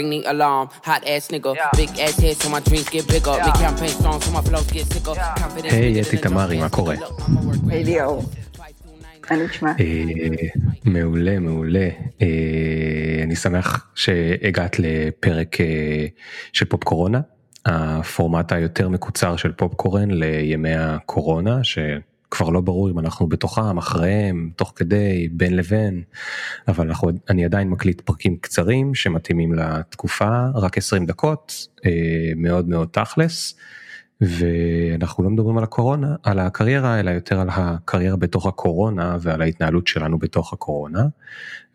ring the alarm. Hot ass nigga, big ass head so my dreams get bigger. Big campaign strong so my flows get sicker. היי, אתי תמרי, מה קורה? היי ליאור. מה נשמע? אה, מעולה, מעולה. אה, אני שמח שהגעת לפרק אה, של פופ קורונה, הפורמט היותר מקוצר של פופ קורן לימי הקורונה, שכבר לא ברור אם אנחנו בתוכם, אחריהם, תוך כדי, בין לבין, אבל אנחנו, אני עדיין מקליט פרקים קצרים שמתאימים לתקופה, רק 20 דקות, מאוד מאוד תכלס. ואנחנו לא מדברים על הקורונה, על הקריירה, אלא יותר על הקריירה בתוך הקורונה ועל ההתנהלות שלנו בתוך הקורונה.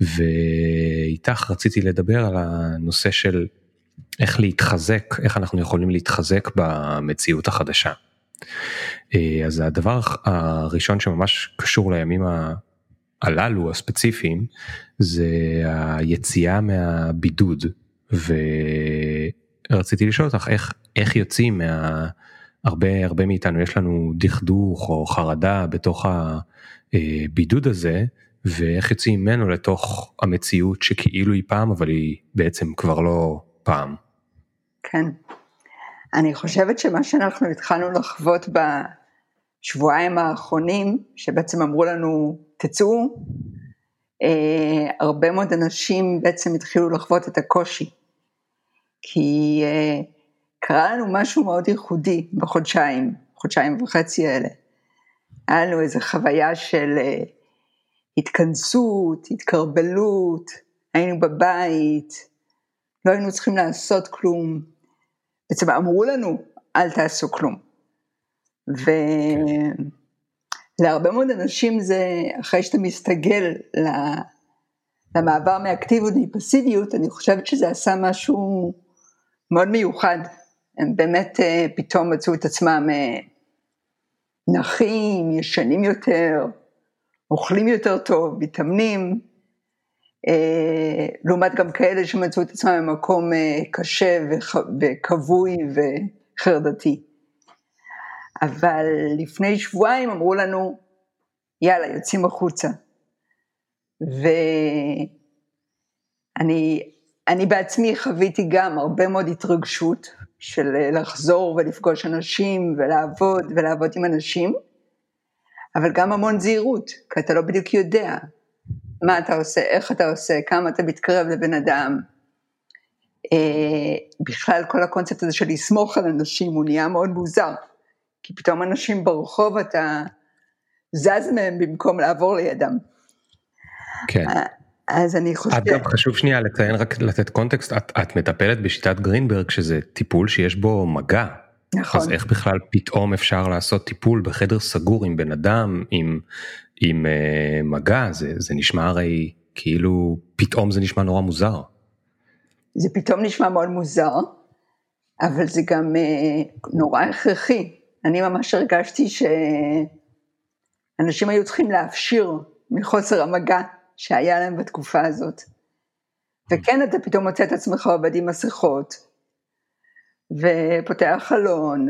ואיתך רציתי לדבר על הנושא של איך להתחזק, איך אנחנו יכולים להתחזק במציאות החדשה. אז הדבר הראשון שממש קשור לימים הללו הספציפיים זה היציאה מהבידוד ורציתי לשאול אותך איך איך יוצאים מה... הרבה הרבה מאיתנו יש לנו דכדוך או חרדה בתוך הבידוד הזה ואיך יוצאים ממנו לתוך המציאות שכאילו היא פעם אבל היא בעצם כבר לא פעם. כן. אני חושבת שמה שאנחנו התחלנו לחוות בשבועיים האחרונים שבעצם אמרו לנו תצאו אה, הרבה מאוד אנשים בעצם התחילו לחוות את הקושי כי אה, קרה לנו משהו מאוד ייחודי בחודשיים, חודשיים וחצי האלה. היה לנו איזו חוויה של uh, התכנסות, התקרבלות, היינו בבית, לא היינו צריכים לעשות כלום. בעצם אמרו לנו, אל תעשו כלום. ולהרבה מאוד אנשים זה, אחרי שאתה מסתגל למעבר מאקטיביות לפסיביות, אני חושבת שזה עשה משהו מאוד מיוחד. הם באמת אה, פתאום מצאו את עצמם אה, נחים, ישנים יותר, אוכלים יותר טוב, מתאמנים, לעומת גם כאלה שמצאו את עצמם במקום קשה וכבוי וחרדתי. אבל לפני שבועיים אמרו לנו, יאללה, יוצאים החוצה. ואני בעצמי חוויתי גם הרבה מאוד התרגשות, של אה, לחזור ולפגוש אנשים ולעבוד ולעבוד עם אנשים, אבל גם המון זהירות, כי אתה לא בדיוק יודע מה אתה עושה, איך אתה עושה, כמה אתה מתקרב לבן אדם. אה, בכלל כל הקונספט הזה של לסמוך על אנשים הוא נהיה מאוד מוזר, כי פתאום אנשים ברחוב אתה זז מהם במקום לעבור לידם. כן. אה, אז אני חושב... את גם חשוב שנייה לציין רק לתת קונטקסט, את, את מטפלת בשיטת גרינברג שזה טיפול שיש בו מגע. נכון. אז איך בכלל פתאום אפשר לעשות טיפול בחדר סגור עם בן אדם, עם, עם uh, מגע, זה, זה נשמע הרי כאילו פתאום זה נשמע נורא מוזר. זה פתאום נשמע מאוד מוזר, אבל זה גם uh, נורא הכרחי. אני ממש הרגשתי שאנשים היו צריכים להפשיר מחוסר המגע שהיה להם בתקופה הזאת. וכן אתה פתאום מוצא את עצמך עובד עם מסכות, ופותח חלון,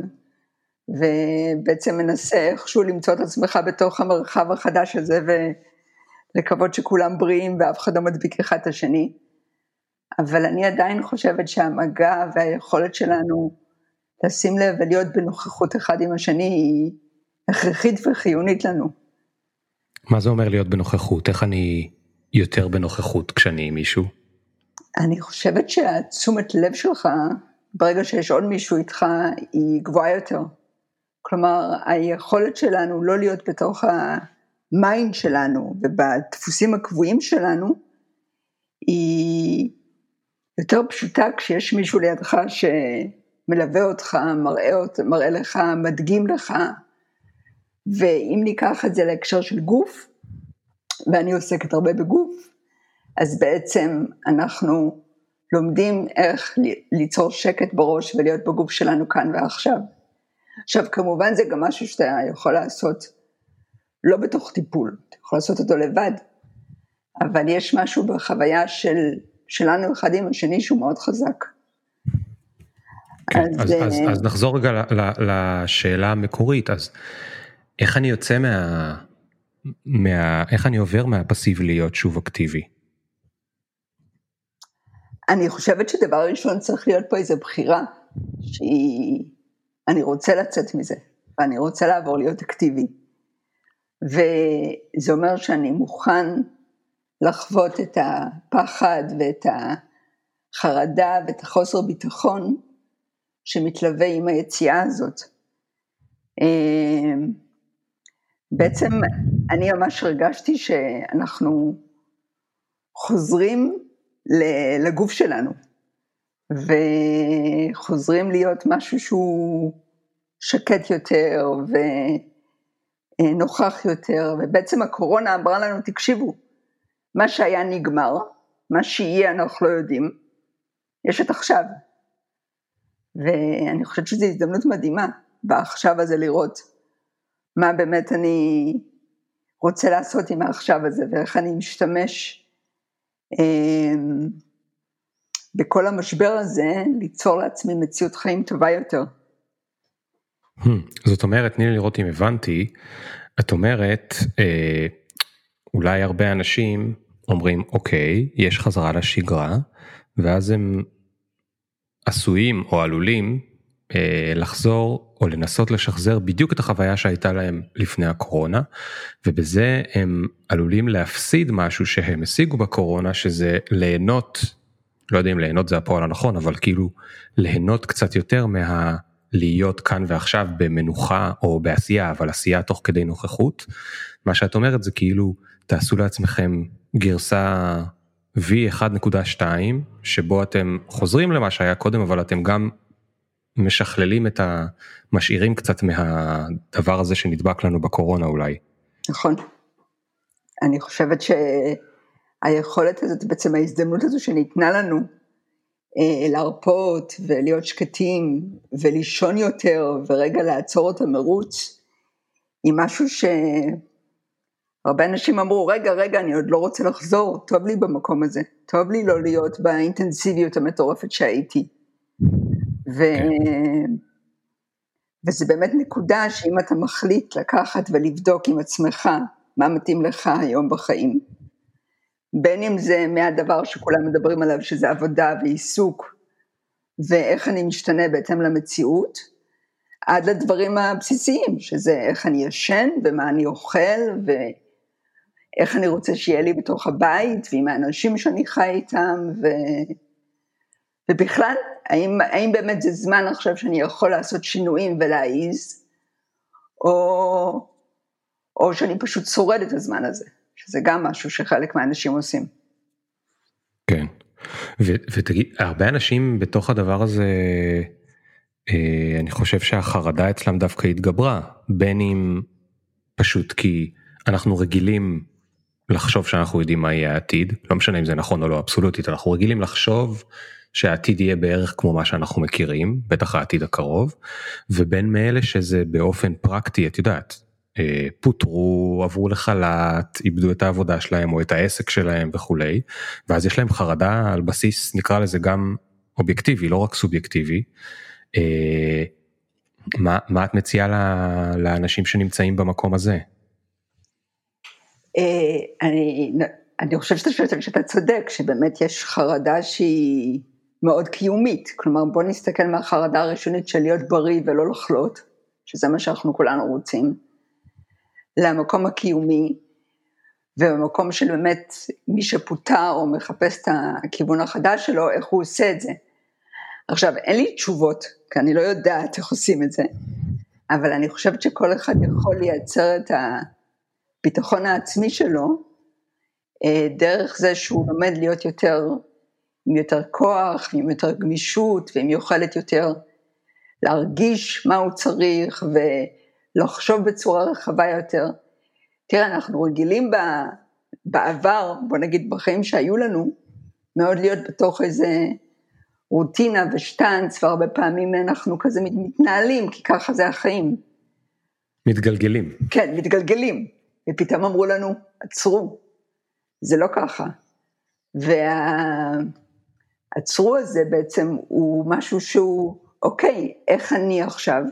ובעצם מנסה איכשהו למצוא את עצמך בתוך המרחב החדש הזה, ולקוות שכולם בריאים ואף אחד לא מדביק אחד את השני. אבל אני עדיין חושבת שהמגע והיכולת שלנו לשים לב ולהיות בנוכחות אחד עם השני היא הכרחית וחיונית לנו. מה זה אומר להיות בנוכחות? איך אני יותר בנוכחות כשאני עם מישהו? אני חושבת שהתשומת לב שלך, ברגע שיש עוד מישהו איתך, היא גבוהה יותר. כלומר, היכולת שלנו לא להיות בתוך ה mind שלנו ובדפוסים הקבועים שלנו, היא יותר פשוטה כשיש מישהו לידך שמלווה אותך, מראה, מראה לך, מדגים לך, ואם ניקח את זה להקשר של גוף, ואני עוסקת הרבה בגוף, אז בעצם אנחנו לומדים איך ליצור שקט בראש ולהיות בגוף שלנו כאן ועכשיו. עכשיו כמובן זה גם משהו שאתה יכול לעשות לא בתוך טיפול, אתה יכול לעשות אותו לבד, אבל יש משהו בחוויה של, שלנו אחד עם השני שהוא מאוד חזק. כן, אז, אז, אז, אז נחזור רגע לשאלה המקורית, אז איך אני יוצא מה... מה... איך אני עובר מהפסיבי להיות שוב אקטיבי? אני חושבת שדבר ראשון צריך להיות פה איזו בחירה, שהיא, אני רוצה לצאת מזה, ואני רוצה לעבור להיות אקטיבי. וזה אומר שאני מוכן לחוות את הפחד ואת החרדה ואת החוסר ביטחון שמתלווה עם היציאה הזאת. בעצם אני ממש הרגשתי שאנחנו חוזרים לגוף שלנו, וחוזרים להיות משהו שהוא שקט יותר ונוכח יותר, ובעצם הקורונה אמרה לנו, תקשיבו, מה שהיה נגמר, מה שיהיה אנחנו לא יודעים, יש את עכשיו. ואני חושבת שזו הזדמנות מדהימה בעכשיו הזה לראות מה באמת אני רוצה לעשות עם העכשיו הזה ואיך אני משתמש אה, בכל המשבר הזה ליצור לעצמי מציאות חיים טובה יותר. Hmm, זאת אומרת, תני לי לראות אם הבנתי, את אומרת, אה, אולי הרבה אנשים אומרים, אוקיי, יש חזרה לשגרה, ואז הם עשויים או עלולים אה, לחזור או לנסות לשחזר בדיוק את החוויה שהייתה להם לפני הקורונה ובזה הם עלולים להפסיד משהו שהם השיגו בקורונה שזה ליהנות לא יודע אם ליהנות זה הפועל הנכון אבל כאילו ליהנות קצת יותר מה... להיות כאן ועכשיו במנוחה או בעשייה אבל עשייה תוך כדי נוכחות. מה שאת אומרת זה כאילו תעשו לעצמכם גרסה V1.2 שבו אתם חוזרים למה שהיה קודם אבל אתם גם משכללים את ה... משאירים קצת מהדבר הזה שנדבק לנו בקורונה אולי. נכון. אני חושבת שהיכולת הזאת, בעצם ההזדמנות הזו שניתנה לנו אה, להרפות ולהיות שקטים ולישון יותר ורגע לעצור את המרוץ, היא משהו ש... הרבה אנשים אמרו, רגע, רגע, אני עוד לא רוצה לחזור, טוב לי במקום הזה, טוב לי לא להיות באינטנסיביות המטורפת שהייתי. ו... כן. וזה באמת נקודה שאם אתה מחליט לקחת ולבדוק עם עצמך מה מתאים לך היום בחיים, בין אם זה מהדבר שכולם מדברים עליו שזה עבודה ועיסוק ואיך אני משתנה בהתאם למציאות, עד לדברים הבסיסיים, שזה איך אני ישן ומה אני אוכל ואיך אני רוצה שיהיה לי בתוך הבית ועם האנשים שאני חי איתם ו... ובכלל, האם, האם באמת זה זמן עכשיו שאני יכול לעשות שינויים ולהעיז, או, או שאני פשוט שורד את הזמן הזה, שזה גם משהו שחלק מהאנשים עושים. כן, ותגיד, הרבה אנשים בתוך הדבר הזה, אה, אני חושב שהחרדה אצלם דווקא התגברה, בין אם פשוט כי אנחנו רגילים לחשוב שאנחנו יודעים מה יהיה העתיד, לא משנה אם זה נכון או לא אבסולוטית, אנחנו רגילים לחשוב שהעתיד יהיה בערך כמו מה שאנחנו מכירים, בטח העתיד הקרוב, ובין מאלה שזה באופן פרקטי, את יודעת, פוטרו, עברו לחל"ת, איבדו את העבודה שלהם או את העסק שלהם וכולי, ואז יש להם חרדה על בסיס, נקרא לזה גם אובייקטיבי, לא רק סובייקטיבי. אה, מה, מה את מציעה לאנשים שנמצאים במקום הזה? אה, אני, אני חושבת שאתה, שאתה צודק, שבאמת יש חרדה שהיא מאוד קיומית, כלומר בוא נסתכל מהחרדה הראשונית של להיות בריא ולא לחלות, שזה מה שאנחנו כולנו רוצים, למקום הקיומי, ובמקום של באמת מי שפוטר או מחפש את הכיוון החדש שלו, איך הוא עושה את זה. עכשיו, אין לי תשובות, כי אני לא יודעת איך עושים את זה, אבל אני חושבת שכל אחד יכול לייצר את הביטחון העצמי שלו, אה, דרך זה שהוא לומד להיות יותר עם יותר כוח, עם יותר גמישות ועם יכולת יותר להרגיש מה הוא צריך ולחשוב בצורה רחבה יותר. תראה, אנחנו רגילים בעבר, בוא נגיד בחיים שהיו לנו, מאוד להיות בתוך איזה רוטינה ושטאנץ, והרבה פעמים אנחנו כזה מתנהלים, כי ככה זה החיים. מתגלגלים. כן, מתגלגלים. ופתאום אמרו לנו, עצרו, זה לא ככה. וה... הצרו הזה בעצם הוא משהו שהוא, אוקיי, איך אני עכשיו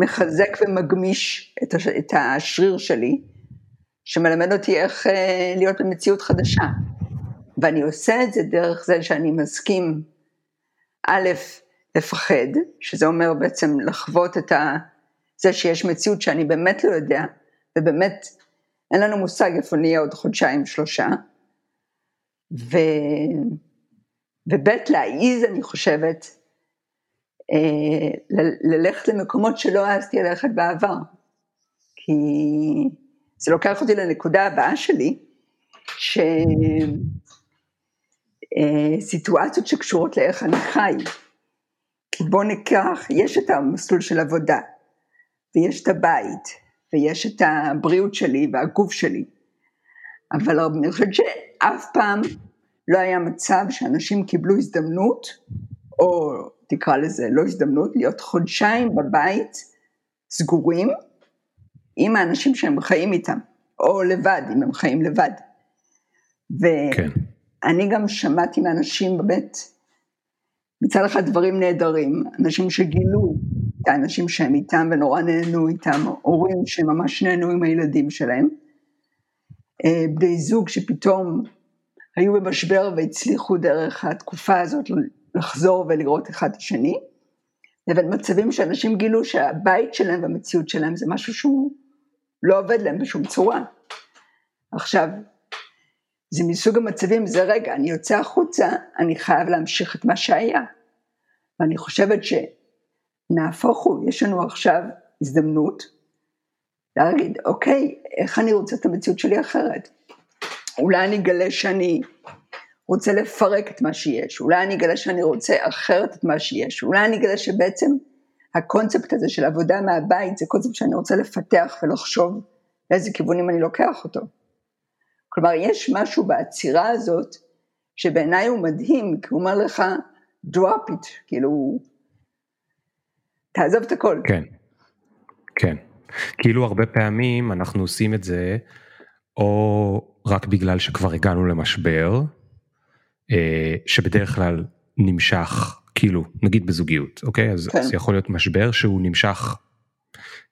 מחזק ומגמיש את, הש, את השריר שלי, שמלמד אותי איך אה, להיות במציאות חדשה. ואני עושה את זה דרך זה שאני מסכים, א', לפחד, שזה אומר בעצם לחוות את ה... זה שיש מציאות שאני באמת לא יודע, ובאמת אין לנו מושג איפה נהיה עוד חודשיים שלושה, ו... וב' להעיז אני חושבת, ללכת למקומות שלא העזתי ללכת בעבר, כי זה לוקח אותי לנקודה הבאה שלי, שסיטואציות אה, שקשורות לאיך אני חי, בוא ניקח, יש את המסלול של עבודה, ויש את הבית, ויש את הבריאות שלי והגוף שלי, אבל אני חושבת שאף פעם לא היה מצב שאנשים קיבלו הזדמנות, או תקרא לזה לא הזדמנות, להיות חודשיים בבית סגורים עם האנשים שהם חיים איתם, או לבד, אם הם חיים לבד. ואני כן. גם שמעתי מאנשים באמת, מצד אחד דברים נהדרים, אנשים שגילו את האנשים שהם איתם ונורא נהנו איתם, הורים שממש נהנו עם הילדים שלהם, אה, בני זוג שפתאום היו במשבר והצליחו דרך התקופה הזאת לחזור ולראות אחד את השני, לבין מצבים שאנשים גילו שהבית שלהם והמציאות שלהם זה משהו שהוא לא עובד להם בשום צורה. עכשיו, זה מסוג המצבים, זה רגע, אני יוצא החוצה, אני חייב להמשיך את מה שהיה. ואני חושבת שנהפוך הוא, יש לנו עכשיו הזדמנות להגיד, אוקיי, איך אני רוצה את המציאות שלי אחרת? אולי אני אגלה שאני רוצה לפרק את מה שיש, אולי אני אגלה שאני רוצה אחרת את מה שיש, אולי אני אגלה שבעצם הקונספט הזה של עבודה מהבית זה קונספט שאני רוצה לפתח ולחשוב לאיזה כיוונים אני לוקח אותו. כלומר, יש משהו בעצירה הזאת שבעיניי הוא מדהים, כי הוא אומר לך, drop it, כאילו, תעזוב את הכל. כן, כן. כאילו הרבה פעמים אנחנו עושים את זה, או רק בגלל שכבר הגענו למשבר, שבדרך כלל נמשך, כאילו, נגיד בזוגיות, אוקיי? אז, כן. אז יכול להיות משבר שהוא נמשך,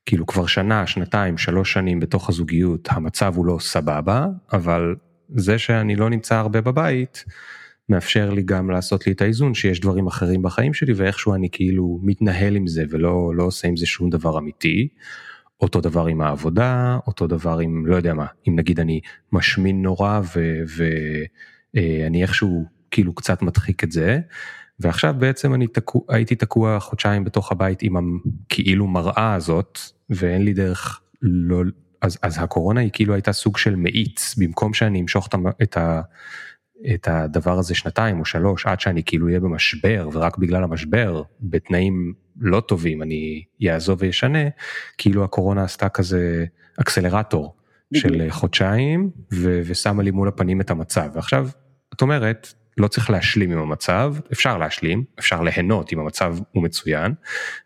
כאילו כבר שנה, שנתיים, שלוש שנים בתוך הזוגיות, המצב הוא לא סבבה, אבל זה שאני לא נמצא הרבה בבית, מאפשר לי גם לעשות לי את האיזון שיש דברים אחרים בחיים שלי ואיכשהו אני כאילו מתנהל עם זה ולא לא עושה עם זה שום דבר אמיתי. אותו דבר עם העבודה, אותו דבר עם לא יודע מה, אם נגיד אני משמין נורא ואני אה, איכשהו כאילו קצת מדחיק את זה, ועכשיו בעצם אני תקוע, הייתי תקוע חודשיים בתוך הבית עם הכאילו מראה הזאת, ואין לי דרך לא, אז, אז הקורונה היא כאילו הייתה סוג של מאיץ, במקום שאני אמשוך את, ה, את הדבר הזה שנתיים או שלוש עד שאני כאילו אהיה במשבר ורק בגלל המשבר בתנאים לא טובים אני יעזוב וישנה כאילו הקורונה עשתה כזה אקסלרטור של חודשיים ו- ושמה לי מול הפנים את המצב. ועכשיו את אומרת לא צריך להשלים עם המצב אפשר להשלים אפשר ליהנות אם המצב הוא מצוין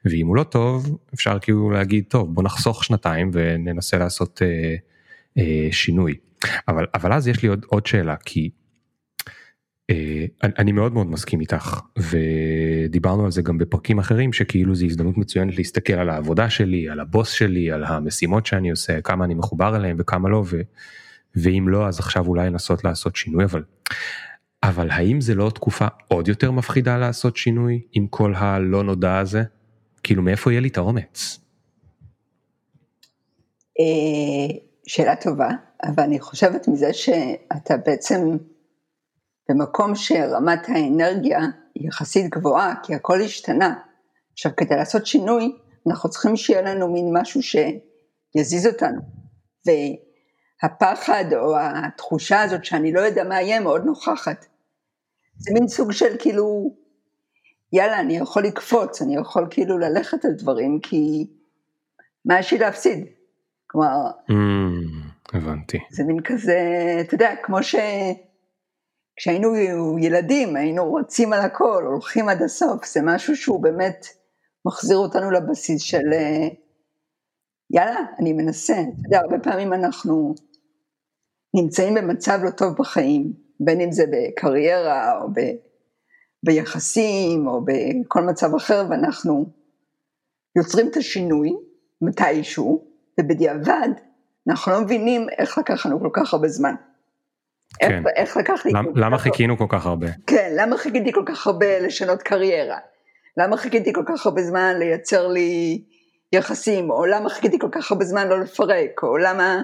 ואם הוא לא טוב אפשר כאילו להגיד טוב בוא נחסוך שנתיים וננסה לעשות אה, אה, שינוי אבל אבל אז יש לי עוד עוד שאלה כי. אה, אני מאוד מאוד מסכים איתך ודיברנו על זה גם בפרקים אחרים שכאילו זו הזדמנות מצוינת להסתכל על העבודה שלי על הבוס שלי על המשימות שאני עושה כמה אני מחובר אליהם וכמה לא ו, ואם לא אז עכשיו אולי לנסות לעשות שינוי אבל אבל האם זה לא תקופה עוד יותר מפחידה לעשות שינוי עם כל הלא נודע הזה כאילו מאיפה יהיה לי את האומץ. אה, שאלה טובה אבל אני חושבת מזה שאתה בעצם במקום שרמת האנרגיה היא יחסית גבוהה, כי הכל השתנה. עכשיו, כדי לעשות שינוי, אנחנו צריכים שיהיה לנו מין משהו שיזיז אותנו. והפחד או התחושה הזאת שאני לא יודע מה יהיה מאוד נוכחת. זה מין סוג של כאילו, יאללה, אני יכול לקפוץ, אני יכול כאילו ללכת על דברים, כי מה יש לי להפסיד? כלומר... Mm, הבנתי. זה מין כזה, אתה יודע, כמו ש... כשהיינו ילדים היינו רצים על הכל, הולכים עד הסוף, זה משהו שהוא באמת מחזיר אותנו לבסיס של אה, יאללה, אני מנסה. אתה יודע, הרבה פעמים אנחנו נמצאים במצב לא טוב בחיים, בין אם זה בקריירה או ב, ביחסים או בכל מצב אחר, ואנחנו יוצרים את השינוי מתישהו, ובדיעבד אנחנו לא מבינים איך לקח לנו כל כך הרבה זמן. כן. איך, איך לקח לי... למ, למה חיכינו כל כך הרבה? כן, למה חיכיתי כל כך הרבה לשנות קריירה? למה חיכיתי כל כך הרבה זמן לייצר לי יחסים? או למה חיכיתי כל כך הרבה זמן לא לפרק? או למה,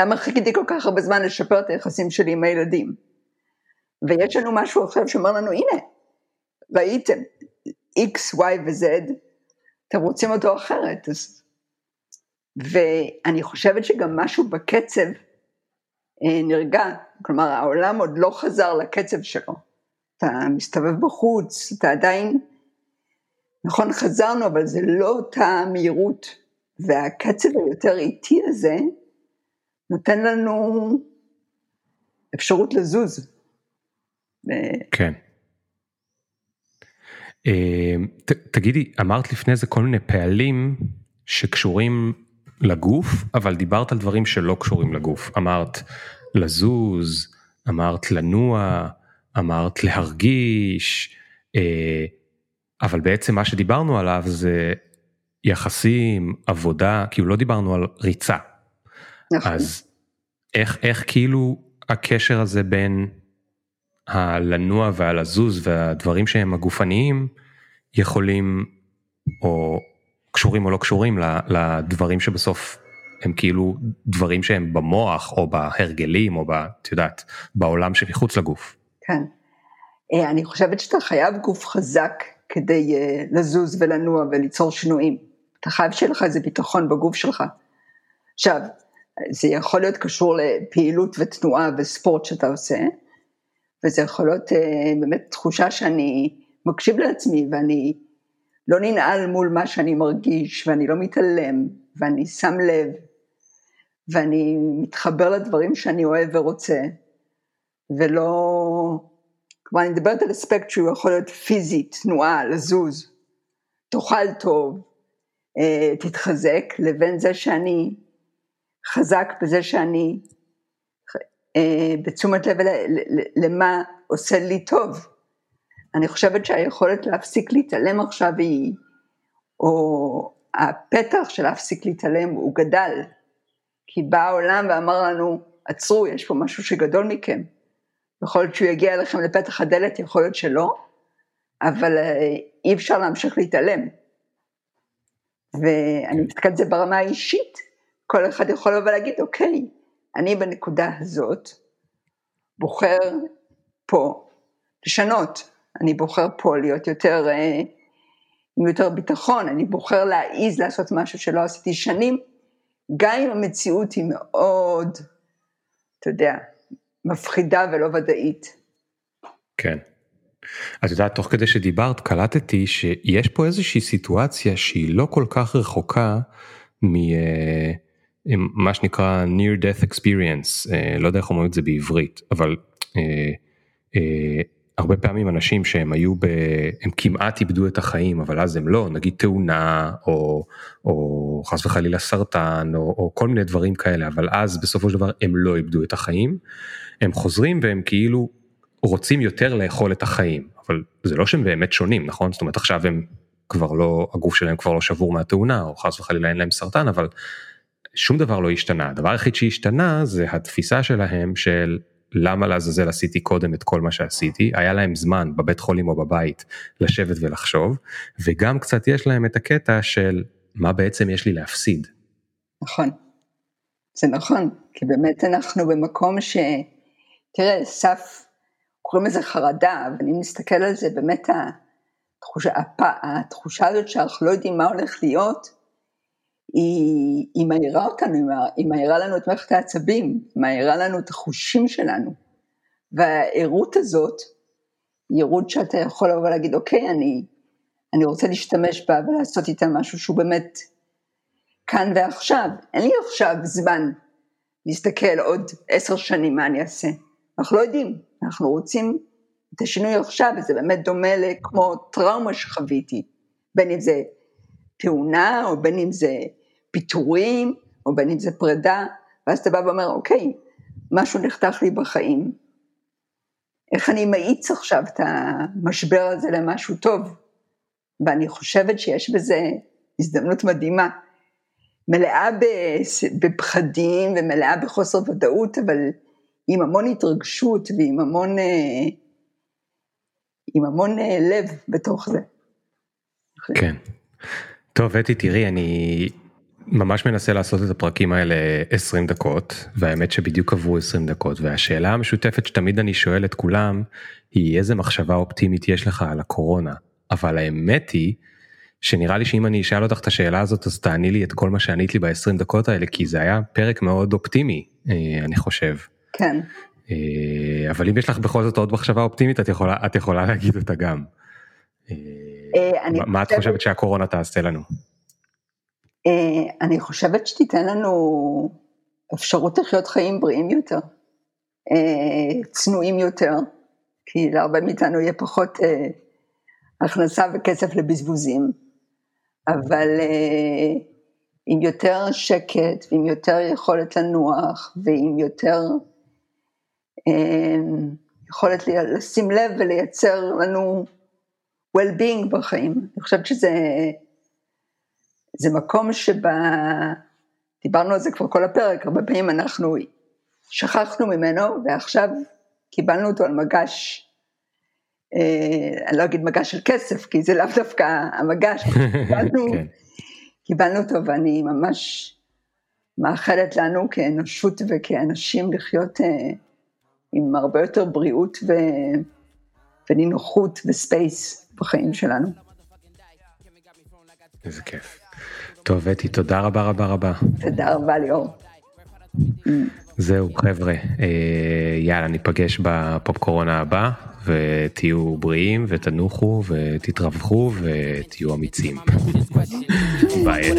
למה חיכיתי כל כך הרבה זמן לשפר את היחסים שלי עם הילדים? ויש לנו משהו עכשיו שאומר לנו, הנה, ראיתם, X, Y ו-Z, אתם רוצים אותו אחרת. אז... ואני חושבת שגם משהו בקצב אה, נרגע, כלומר העולם עוד לא חזר לקצב שלו. אתה מסתובב בחוץ, אתה עדיין, נכון חזרנו, אבל זה לא אותה מהירות, והקצב היותר איטי הזה נותן לנו אפשרות לזוז. כן. אה, תגידי, אמרת לפני זה כל מיני פעלים שקשורים לגוף, אבל דיברת על דברים שלא קשורים לגוף. אמרת לזוז, אמרת לנוע, אמרת להרגיש, אה, אבל בעצם מה שדיברנו עליו זה יחסים, עבודה, כאילו לא דיברנו על ריצה. נכון. אז איך, איך כאילו הקשר הזה בין הלנוע והלזוז והדברים שהם הגופניים יכולים או קשורים או לא קשורים לדברים שבסוף הם כאילו דברים שהם במוח או בהרגלים או את יודעת בעולם שמחוץ לגוף. כן. אה, אני חושבת שאתה חייב גוף חזק כדי אה, לזוז ולנוע וליצור שינויים. אתה חייב שיהיה לך איזה ביטחון בגוף שלך. עכשיו, זה יכול להיות קשור לפעילות ותנועה וספורט שאתה עושה, וזה יכול להיות אה, באמת תחושה שאני מקשיב לעצמי ואני לא ננעל מול מה שאני מרגיש ואני לא מתעלם ואני שם לב ואני מתחבר לדברים שאני אוהב ורוצה ולא, כלומר אני מדברת על אספקט שהוא יכול להיות פיזי, תנועה, לזוז, תאכל טוב, אה, תתחזק, לבין זה שאני חזק בזה שאני אה, בתשומת לב למה עושה לי טוב. אני חושבת שהיכולת להפסיק להתעלם עכשיו היא, או הפתח של להפסיק להתעלם הוא גדל. כי בא העולם ואמר לנו, עצרו, יש פה משהו שגדול מכם. יכול להיות שהוא יגיע אליכם לפתח הדלת, יכול להיות שלא, אבל אה, אי אפשר להמשיך להתעלם. ואני מסתכלת זה ברמה האישית, כל אחד יכול לבוא ולהגיד, אוקיי, אני בנקודה הזאת בוחר פה לשנות, אני בוחר פה להיות יותר, אה, עם יותר ביטחון, אני בוחר להעיז לעשות משהו שלא עשיתי שנים, גם אם המציאות היא מאוד, אתה יודע, מפחידה ולא ודאית. כן. את יודעת, תוך כדי שדיברת, קלטתי שיש פה איזושהי סיטואציה שהיא לא כל כך רחוקה מ... אה, מה שנקרא near death experience, אה, לא יודע איך אומרים את זה בעברית, אבל אה, אה, הרבה פעמים אנשים שהם היו ב... הם כמעט איבדו את החיים, אבל אז הם לא, נגיד תאונה, או, או חס וחלילה סרטן, או, או כל מיני דברים כאלה, אבל אז בסופו של דבר הם לא איבדו את החיים, הם חוזרים והם כאילו רוצים יותר לאכול את החיים, אבל זה לא שהם באמת שונים, נכון? זאת אומרת עכשיו הם כבר לא, הגוף שלהם כבר לא שבור מהתאונה, או חס וחלילה אין להם סרטן, אבל שום דבר לא השתנה, הדבר היחיד שהשתנה זה התפיסה שלהם של למה לעזאזל עשיתי קודם את כל מה שעשיתי, היה להם זמן בבית חולים או בבית לשבת ולחשוב, וגם קצת יש להם את הקטע של מה בעצם יש לי להפסיד. נכון, זה נכון, כי באמת אנחנו במקום ש... תראה, סף, קוראים לזה חרדה, אם נסתכל על זה, באמת התחושה, התחושה הזאת שאנחנו לא יודעים מה הולך להיות, היא, היא מאירה אותנו, היא מאירה לנו את מערכת העצבים, מאירה לנו את החושים שלנו. והערות הזאת, היא ערות שאתה יכול לבוא ולהגיד, אוקיי, אני, אני רוצה להשתמש בה ולעשות איתה משהו שהוא באמת כאן ועכשיו. אין לי עכשיו זמן להסתכל עוד עשר שנים מה אני אעשה. אנחנו לא יודעים, אנחנו רוצים את השינוי עכשיו, וזה באמת דומה לכמו טראומה שחוויתי, בין אם זה תאונה, או בין אם זה פיטורים, או בין אם זה פרידה, ואז אתה בא ואומר, אוקיי, משהו נחתך לי בחיים, איך אני מאיץ עכשיו את המשבר הזה למשהו טוב? ואני חושבת שיש בזה הזדמנות מדהימה, מלאה בפחדים ומלאה בחוסר ודאות, אבל עם המון התרגשות ועם המון, אה, עם המון אה, לב בתוך זה. כן. טוב, אתי, תראי, אני ממש מנסה לעשות את הפרקים האלה 20 דקות, והאמת שבדיוק עברו 20 דקות, והשאלה המשותפת שתמיד אני שואל את כולם, היא איזה מחשבה אופטימית יש לך על הקורונה, אבל האמת היא, שנראה לי שאם אני אשאל אותך את השאלה הזאת אז תעני לי את כל מה שענית לי ב-20 דקות האלה כי זה היה פרק מאוד אופטימי אה, אני חושב. כן. אה, אבל אם יש לך בכל זאת עוד מחשבה אופטימית את יכולה את יכולה להגיד אותה גם. אה, מה את חושבת שהקורונה תעשה לנו? אני חושבת שתיתן לנו אפשרות לחיות חיים בריאים יותר, צנועים יותר, כי להרבה מאיתנו יהיה פחות הכנסה וכסף לבזבוזים. אבל אה, עם יותר שקט ועם יותר יכולת לנוח ועם יותר אה, יכולת לשים לב ולייצר לנו well-being בחיים. אני חושבת שזה זה מקום שבה, דיברנו על זה כבר כל הפרק, הרבה פעמים אנחנו שכחנו ממנו ועכשיו קיבלנו אותו על מגש אה, אני לא אגיד מגש של כסף, כי זה לאו דווקא המגש, קיבלנו, כן. קיבלנו אותו ואני ממש מאחלת לנו כאנושות וכאנשים לחיות אה, עם הרבה יותר בריאות ו... ונינוחות וספייס בחיים שלנו. איזה כיף. טוב, אתי, תודה רבה רבה רבה. תודה רבה ליאור. זהו חבר'ה, אה, יאללה ניפגש בפופ קורונה הבא ותהיו בריאים ותנוחו ותתרווחו ותהיו אמיצים. ביי.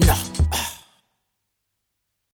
Nah.